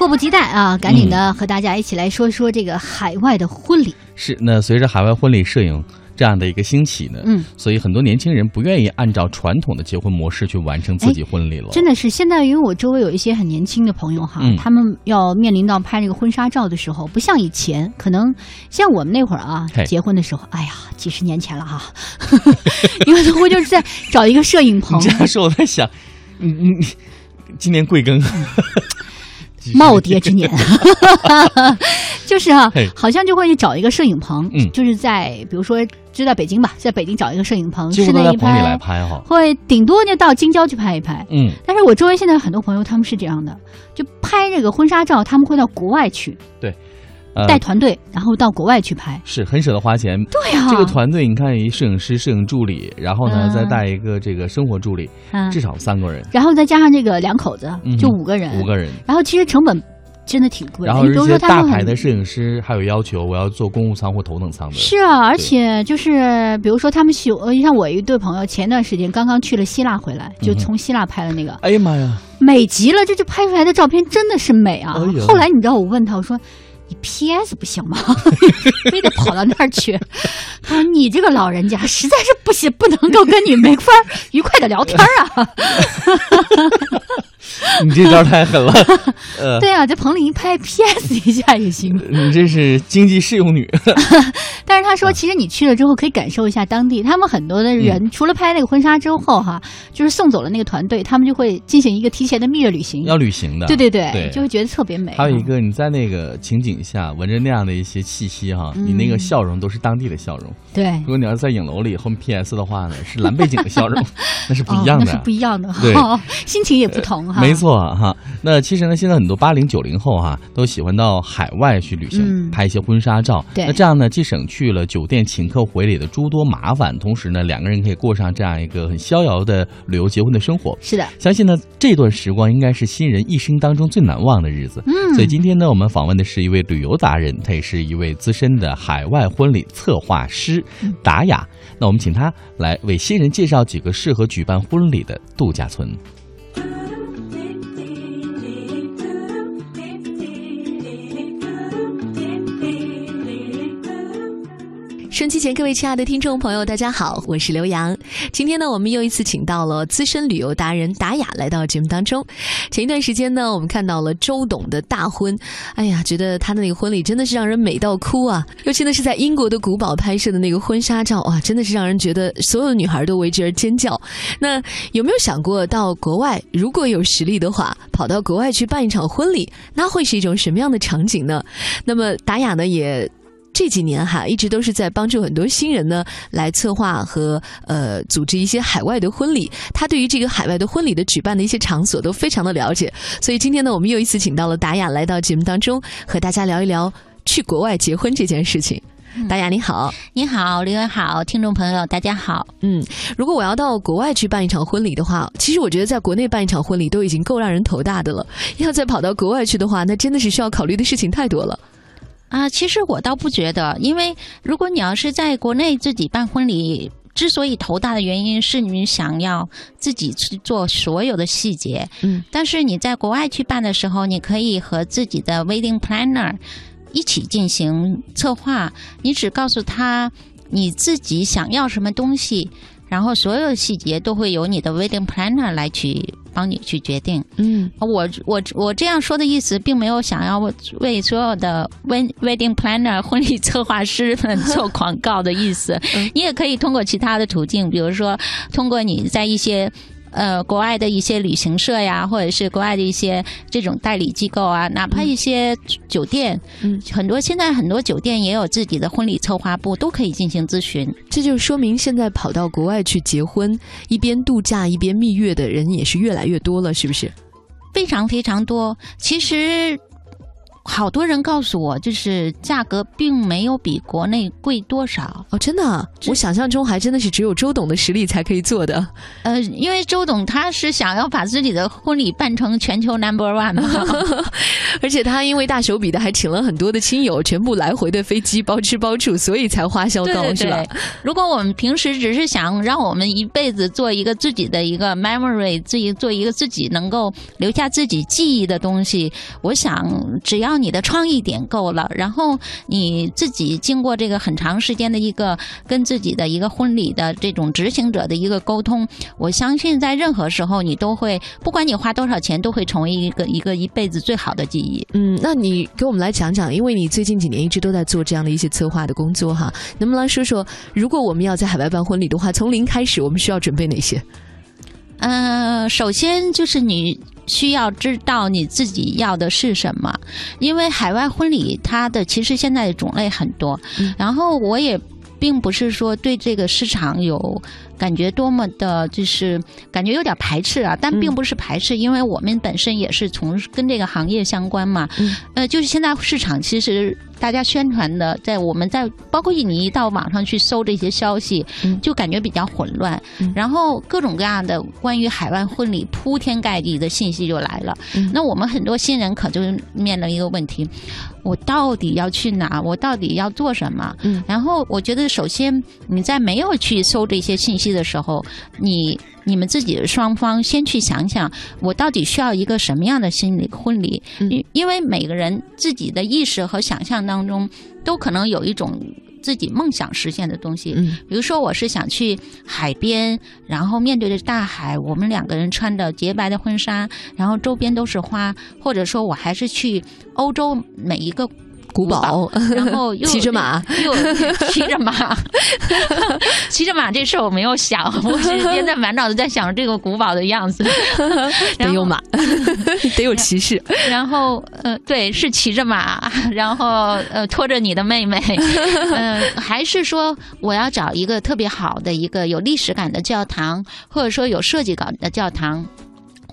迫不及待啊，赶紧的和大家一起来说说这个海外的婚礼。是，那随着海外婚礼摄影这样的一个兴起呢，嗯，所以很多年轻人不愿意按照传统的结婚模式去完成自己婚礼了。真的是，现在因为我周围有一些很年轻的朋友哈，嗯他们要面临到拍这个婚纱照的时候，不像以前，可能像我们那会儿啊嘿，结婚的时候，哎呀，几十年前了哈，有的会就是在找一个摄影棚你，这样说，我在想，你嗯你今年贵庚？耄耋之年，就是啊，好像就会去找一个摄影棚，嗯。就是在比如说就在北京吧，在北京找一个摄影棚，室内一在棚里来拍。会顶多就到京郊去拍一拍。嗯，但是我周围现在很多朋友他们是这样的，就拍这个婚纱照，他们会到国外去。呃，带团队，然后到国外去拍。是很舍得花钱。对呀、这个团队，你看一摄影师、摄影助理，然后呢嗯再带一个这个生活助理，嗯至少三个人，然后再加上这个两口子，就五个人。五个人。然后其实成本真的挺贵的。然后比如说些大牌的摄影师还有要求，我要做公务舱或头等舱的。是啊，而且就是比如说他们修，呃，像我一对朋友前段时间刚刚去了希腊回来，就从希腊拍了那个，哎呀妈呀！美极了，这就拍出来的照片真的是美啊。哎后来你知道我问他，我说。你 PS 不行吗？非得跑到那儿去？他说：“你这个老人家实在是不行，不能够跟你没法愉快的聊天儿啊。你这招太狠了，呃，对啊，在棚里一拍 PS 一下也行。你这是经济适用女。但是他说，其实你去了之后可以感受一下当地，他们很多的人、嗯除了拍那个婚纱之后哈，就是送走了那个团队，他们就会进行一个提前的蜜月旅行。要旅行的，对对对，对就会觉得特别美。还有一个，你在那个情景下闻着那样的一些气息哈，你那个笑容都是当地的笑容。对如果你要是在影楼里后面 PS 的话呢，是蓝背景的笑容，那是不一样的。哦、那是不一样的，对哈，心情也不同哈。没错哈，那其实呢，现在很多八零九零后哈都喜欢到海外去旅行，嗯拍一些婚纱照。对那这样呢，既省去了酒店请客回礼的诸多麻烦，同时呢，两个人可以过上这样一个很逍遥的旅游结婚的生活。是的，相信呢，这段时光应该是新人一生当中最难忘的日子。嗯所以今天呢，我们访问的是一位旅游达人，他也是一位资深的海外婚礼策划师嗯达雅。那我们请他来为新人介绍几个适合举办婚礼的度假村。收机前，各位亲爱的听众朋友，大家好，我是刘洋。今天呢，我们又一次请到了资深旅游达人达雅来到节目当中。前一段时间呢，我们看到了周董的大婚，哎呀，觉得他的那个婚礼真的是让人美到哭啊！尤其呢是在英国的古堡拍摄的那个婚纱照，哇，真的是让人觉得所有的女孩都为之而尖叫。那有没有想过到国外，如果有实力的话，跑到国外去办一场婚礼，那会是一种什么样的场景呢？那么达雅呢也。这几年哈，一直都是在帮助很多新人呢来策划和呃组织一些海外的婚礼。他对于这个海外的婚礼的举办的一些场所都非常的了解，所以今天呢，我们又一次请到了达雅来到节目当中，和大家聊一聊去国外结婚这件事情。达雅你好，你好，刘元好，听众朋友大家好。嗯，如果我要到国外去办一场婚礼的话，其实我觉得在国内办一场婚礼都已经够让人头大的了，要再跑到国外去的话，那真的是需要考虑的事情太多了。啊，其实我倒不觉得，因为如果你要是在国内自己办婚礼，之所以头大的原因是你想要自己去做所有的细节，嗯，但是你在国外去办的时候，你可以和自己的 wedding planner 一起进行策划，你只告诉他你自己想要什么东西，然后所有的细节都会由你的 wedding planner 来去帮你去决定。嗯我我我这样说的意思，并没有想要为所有的 wed wedding planner 婚礼策划师们做广告的意思。你也可以通过其他的途径，比如说通过你在一些。呃，国外的一些旅行社呀，或者是国外的一些这种代理机构啊，哪怕一些酒店，嗯，很多现在很多酒店也有自己的婚礼策划部，都可以进行咨询。这就说明现在跑到国外去结婚，一边度假一边蜜月的人也是越来越多了，是不是？非常非常多。其实好多人告诉我，就是价格并没有比国内贵多少。哦，真的啊，我想象中还真的是只有周董的实力才可以做的。呃，因为周董他是想要把自己的婚礼办成全球 number one 嘛，而且他因为大手笔的，还请了很多的亲友，全部来回的飞机包吃包住，所以才花销高，对对是吧？。如果我们平时只是想让我们一辈子做一个自己的一个 memory，自己做一个自己能够留下自己记忆的东西，我想只要你的创意点够了，然后你自己经过这个很长时间的一个跟自己的一个婚礼的这种执行者的一个沟通，我相信在任何时候你都会，不管你花多少钱，都会成为一个一个一辈子最好的记忆。嗯，那你给我们来讲讲，因为你最近几年一直都在做这样的一些策划的工作哈，能不能说说，如果我们要在海外办婚礼的话，从零开始，我们需要准备哪些？呃，首先就是你需要知道你自己要的是什么，因为海外婚礼它的其实现在的种类很多，嗯。然后我也并不是说对这个市场有感觉多么的，就是感觉有点排斥啊，但嗯并不是排斥，因为我们本身也是从跟这个行业相关嘛，嗯呃，就是现在市场其实。大家宣传的，在我们在包括你一到网上去搜这些消息，嗯就感觉比较混乱，嗯然后各种各样的关于海外婚礼铺天盖地的信息就来了。嗯那我们很多新人可就面临一个问题：我到底要去哪？我到底要做什么？嗯然后我觉得，首先你在没有去搜这些信息的时候，你你们自己双方先去想想，我到底需要一个什么样的心理婚礼？嗯因因为每个人自己的意识和想象当中，都可能有一种自己梦想实现的东西。嗯比如说，我是想去海边，然后面对着大海，我们两个人穿着洁白的婚纱，然后周边都是花，或者说我还是去欧洲每一个古堡，然后 又骑着马，又骑着马，骑着马这事儿我没有想，我是现在满脑子在想这个古堡的样子，得有马，得有骑士。然后呃，对，是骑着马，然后呃拖着你的妹妹，嗯、还是说我要找一个特别好的一个有历史感的教堂，或者说有设计感的教堂。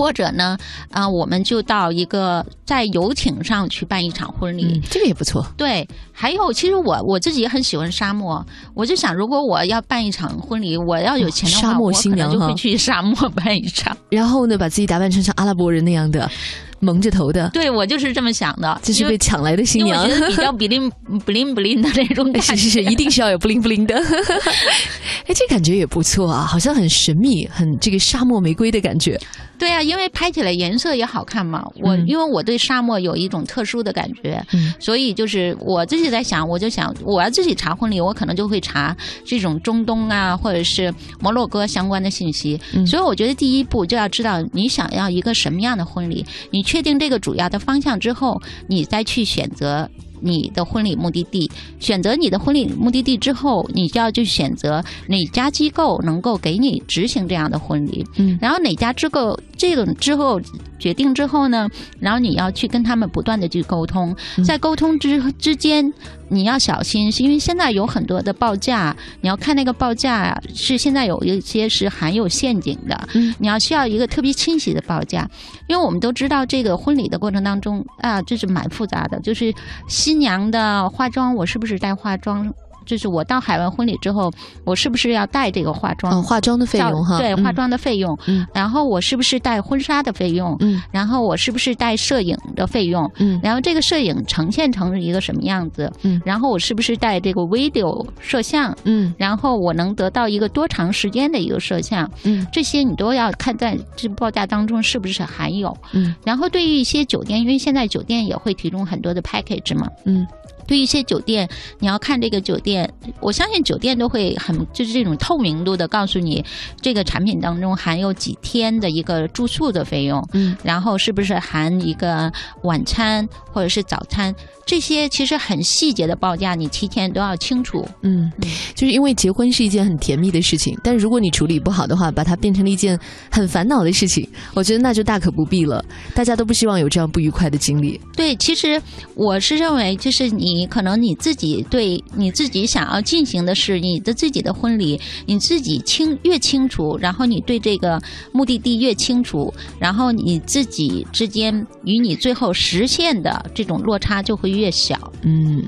或者呢，啊、我们就到一个在游艇上去办一场婚礼。嗯，这个也不错。对，还有，其实我我自己也很喜欢沙漠，我就想，如果我要办一场婚礼，我要有钱的话，沙漠我可能就新娘哈会去沙漠办一场。然后呢，把自己打扮成像阿拉伯人那样的，蒙着头的，对我就是这么想的，这是被抢来的新娘因为我。觉得比较比灵不灵不灵的那种感觉。是是是，一定是要有 bling bling 的。哎，这感觉也不错啊，好像很神秘，很这个沙漠玫瑰的感觉。对啊，因为拍起来颜色也好看嘛。我、嗯因为我对沙漠有一种特殊的感觉，嗯所以就是我自己在想，我就想我要自己查婚礼，我可能就会查这种中东啊，或者是摩洛哥相关的信息。嗯所以我觉得第一步就要知道你想要一个什么样的婚礼，你确定这个主要的方向之后，你再去选择。你的婚礼目的地，选择你的婚礼目的地之后，你就要去选择哪家机构能够给你执行这样的婚礼。嗯然后哪家机构这种之后决定之后呢，然后你要去跟他们不断的去沟通，嗯。在沟通之之间，你要小心，是因为现在有很多的报价，你要看那个报价啊，是现在有一些是含有陷阱的，嗯。你要需要一个特别清晰的报价，因为我们都知道这个婚礼的过程当中啊，这是蛮复杂的，就是新娘的化妆，我是不是带化妆？就是我到海外婚礼之后，我是不是要带这个化妆？哦，化妆的费用哈，嗯。对化，妆的费用，嗯。然后我是不是带婚纱的费用，嗯。然后我是不是带摄影的费用，嗯。然后这个摄影呈现成一个什么样子，嗯。然后我是不是带这个 video 摄像，嗯。然后我能得到一个多长时间的一个摄像，嗯。这些你都要看在这报价当中是不是含有。嗯。然后对于一些酒店，因为现在酒店也会提供很多的 package 嘛，嗯对一些酒店，你要看这个酒店，我相信酒店都会很就是这种透明度的告诉你，这个产品当中含有几天的一个住宿的费用，嗯然后是不是含一个晚餐或者是早餐，这些其实很细节的报价，你提前都要清楚。嗯，就是因为结婚是一件很甜蜜的事情，但如果你处理不好的话，把它变成了一件很烦恼的事情，我觉得那就大可不必了。大家都不希望有这样不愉快的经历。对，其实我是认为，就是你你可能你自己对你自己想要进行的是你的自己的婚礼，你自己清越清楚，然后你对这个目的地越清楚，然后你自己之间与你最后实现的这种落差就会越小。嗯，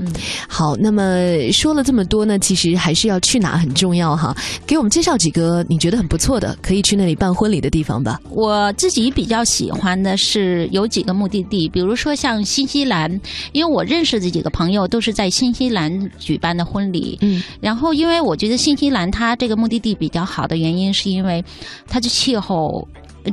好，那么说了这么多呢，其实还是要去哪很重要哈。给我们介绍几个你觉得很不错的，可以去那里办婚礼的地方吧。我自己比较喜欢的是有几个目的地，比如说像新西兰，因为我认识的几个朋友都是在新西兰举办的婚礼。嗯，然后因为我觉得新西兰它这个目的地比较好的原因，是因为它的气候。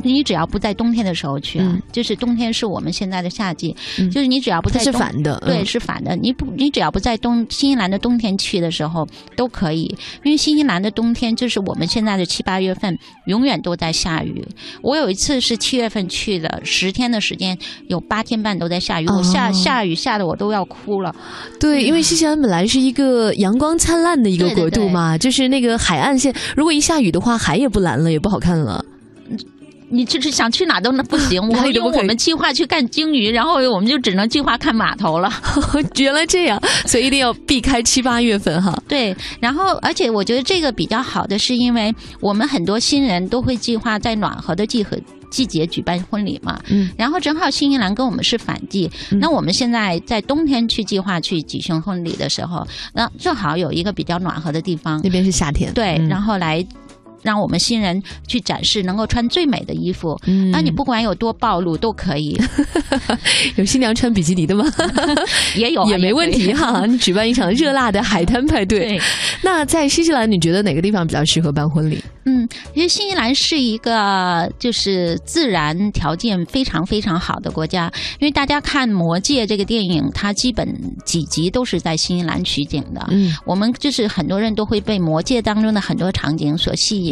你只要不在冬天的时候去啊，嗯就是冬天是我们现在的夏季，嗯就是你只要不在是反的，对，嗯是反的。你不，你只要不在冬新西兰的冬天去的时候都可以，因为新西兰的冬天就是我们现在的七八月份，永远都在下雨。我有一次是七月份去的，十天的时间有八天半都在下雨，我下哦下雨下的我都要哭了。对，因为新西兰本来是一个阳光灿烂的一个国度嘛，就是那个海岸线，如果一下雨的话，海也不蓝了，也不好看了。你就是想去哪都不行，我们因哪里都不可以为我们计划去干鲸鱼，然后我们就只能计划看码头了。原来这样，所以一定要避开七八月份哈。对，然后而且我觉得这个比较好的是，因为我们很多新人都会计划在暖和的季和季节举办婚礼嘛。嗯，然后正好新西兰跟我们是反季，嗯那我们现在在冬天去计划去举行婚礼的时候，那正好有一个比较暖和的地方，那边是夏天，对，嗯然后来。让我们新人去展示能够穿最美的衣服，嗯那你不管有多暴露都可以，有新娘穿比基尼的吗？也有啊也没问题哈。你举办一场热辣的海滩派对。对，那在新西兰，你觉得哪个地方比较适合办婚礼？嗯，因为新西兰是一个就是自然条件非常非常好的国家。因为大家看《魔戒》这个电影，它基本几集都是在新西兰取景的。嗯我们就是很多人都会被《魔戒》当中的很多场景所吸引。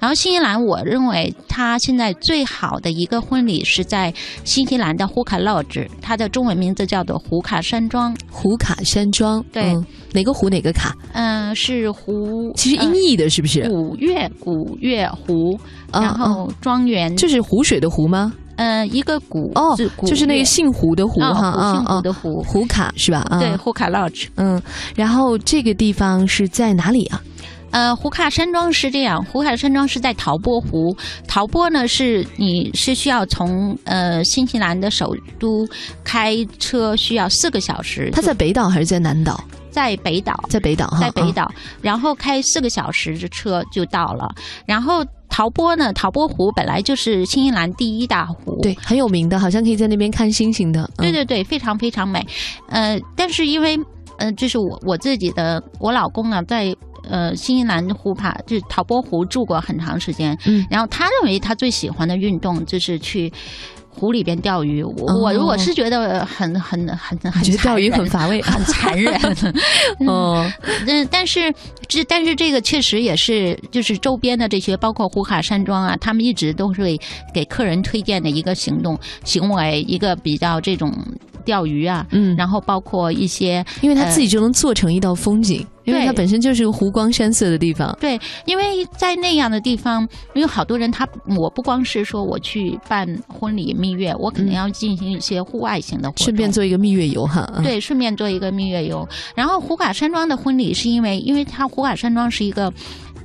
然后新西兰，我认为它现在最好的一个婚礼是在新西兰的胡卡 Lodge，它的中文名字叫做胡卡山庄。胡卡山庄，对嗯哪个湖哪个卡？嗯、是湖，其实音译的是不是？古月古月湖，嗯然后庄园这是湖水的湖吗？呃，一个古哦，古就是那个姓胡的胡啊哈啊姓胡啊，的胡，胡卡是吧？啊对，，胡卡 Lodge。嗯，然后这个地方是在哪里啊？呃，胡卡山庄是这样，胡卡山庄是在陶波湖。陶波呢，是你是需要从呃新西兰的首都开车需要四个小时，它在北岛还是在南岛？在北岛，在北岛哈，啊。在北岛，然后开四个小时的车就到了。然后陶波呢，陶波湖本来就是新西兰第一大湖，对，很有名的，好像可以在那边看星星的。嗯对对对，非常非常美。呃，但是因为呃，这是我我自己的，我老公啊，在呃新西兰的湖畔，就是陶波湖住过很长时间。嗯然后他认为他最喜欢的运动就是去。湖里边钓鱼，我、哦我我是觉得很很很很我觉得钓鱼很乏味。很残忍。哦，嗯，但是这但是这个确实也是，就是周边的这些，包括胡卡山庄啊，他们一直都是会给客人推荐的一个行动行为，一个比较这种钓鱼啊，嗯，然后包括一些因为它自己就能做成一道风景，因为对它本身就是个湖光山色的地方。对，因为在那样的地方，因为好多人他我不光是说我去办婚礼蜜月，我可能嗯要进行一些户外型的活动，顺便做一个蜜月游哈。嗯，对，顺便做一个蜜月游。然后胡卡山庄的婚礼是因为，因为它胡卡山庄是一个。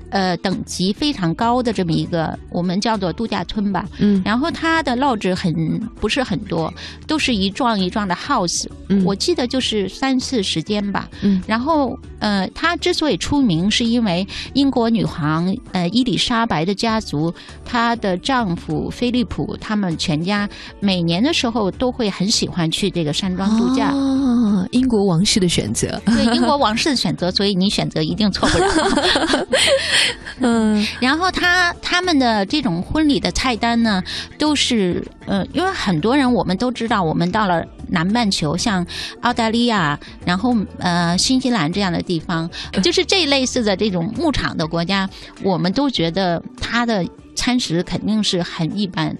呃，等级非常高的这么一个，我们叫做度假村吧。嗯然后它的 lodge 很不是很多，都是一幢一幢的 house。嗯我记得就是三四十间吧。嗯然后呃，它之所以出名，是因为英国女皇呃伊丽莎白的家族，她的丈夫菲利普，他们全家每年的时候都会很喜欢去这个山庄度假。哦，英国王室的选择。对英国王室的选择，所以你选择一定错不了。嗯然后他他们的这种婚礼的菜单呢，都是呃，因为很多人我们都知道，我们到了南半球，像澳大利亚，然后呃新西兰这样的地方，就是这类似的这种牧场的国家，我们都觉得它的餐食肯定是很一般。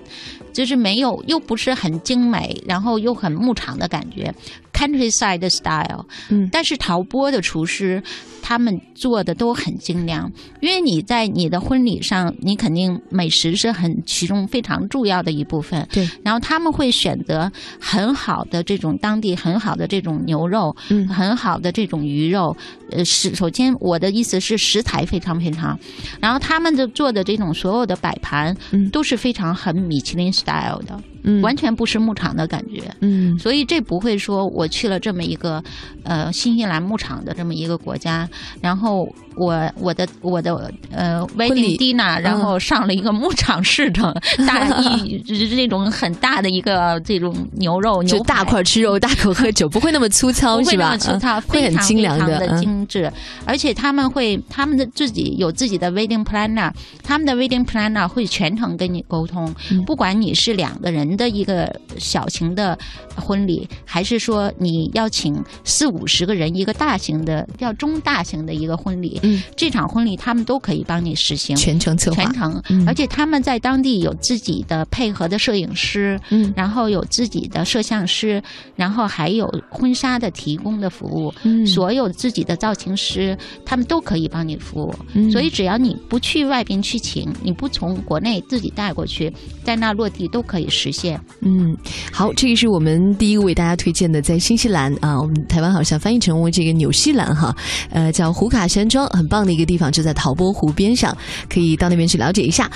就是没有，又不是很精美，然后又很牧场的感觉，countryside style，嗯。但是陶波的厨师他们做的都很精良，因为你在你的婚礼上，你肯定美食是很其中非常重要的一部分。对，然后他们会选择很好的这种当地很好的这种牛肉，嗯。很好的这种鱼肉。呃，是首先我的意思是食材非常非常，然后他们的做的这种所有的摆盘，嗯。都是非常很米其林 style 的，嗯完全不是牧场的感觉。嗯所以这不会说我去了这么一个呃新西兰牧场的这么一个国家，然后我我的我的呃 wedding dinner，然后上了一个牧场式的 大一这种很大的一个这种牛肉牛就大块吃肉，大口喝酒，不会那么粗糙是吧？不会那么粗糙，嗯会很非常精良的，非常的嗯。精致，而且他们会他们的自己有自己的 wedding planner，他们的 wedding planner 会全程跟你沟通，嗯。不管你是两个人的一个小型的婚礼，还是说你要请四五十个人一个大型的叫中大型的一个婚礼，嗯这场婚礼他们都可以帮你实行。全程策划全，程嗯，而且他们在当地有自己的配合的摄影师，嗯然后有自己的摄像师，然后还有婚纱的提供的服务，嗯所有自己的造型师，他们都可以帮你服务。嗯所以只要你不去外边去请，你不从国内自己带过去，在那落地都可以实现。嗯，好，这个是我们第一个为大家推荐的，在新西兰啊，我们台湾好像翻译成为这个纽西兰哈，呃，叫胡卡山庄，很棒的一个地方，就在陶波湖边上，可以到那边去了解一下。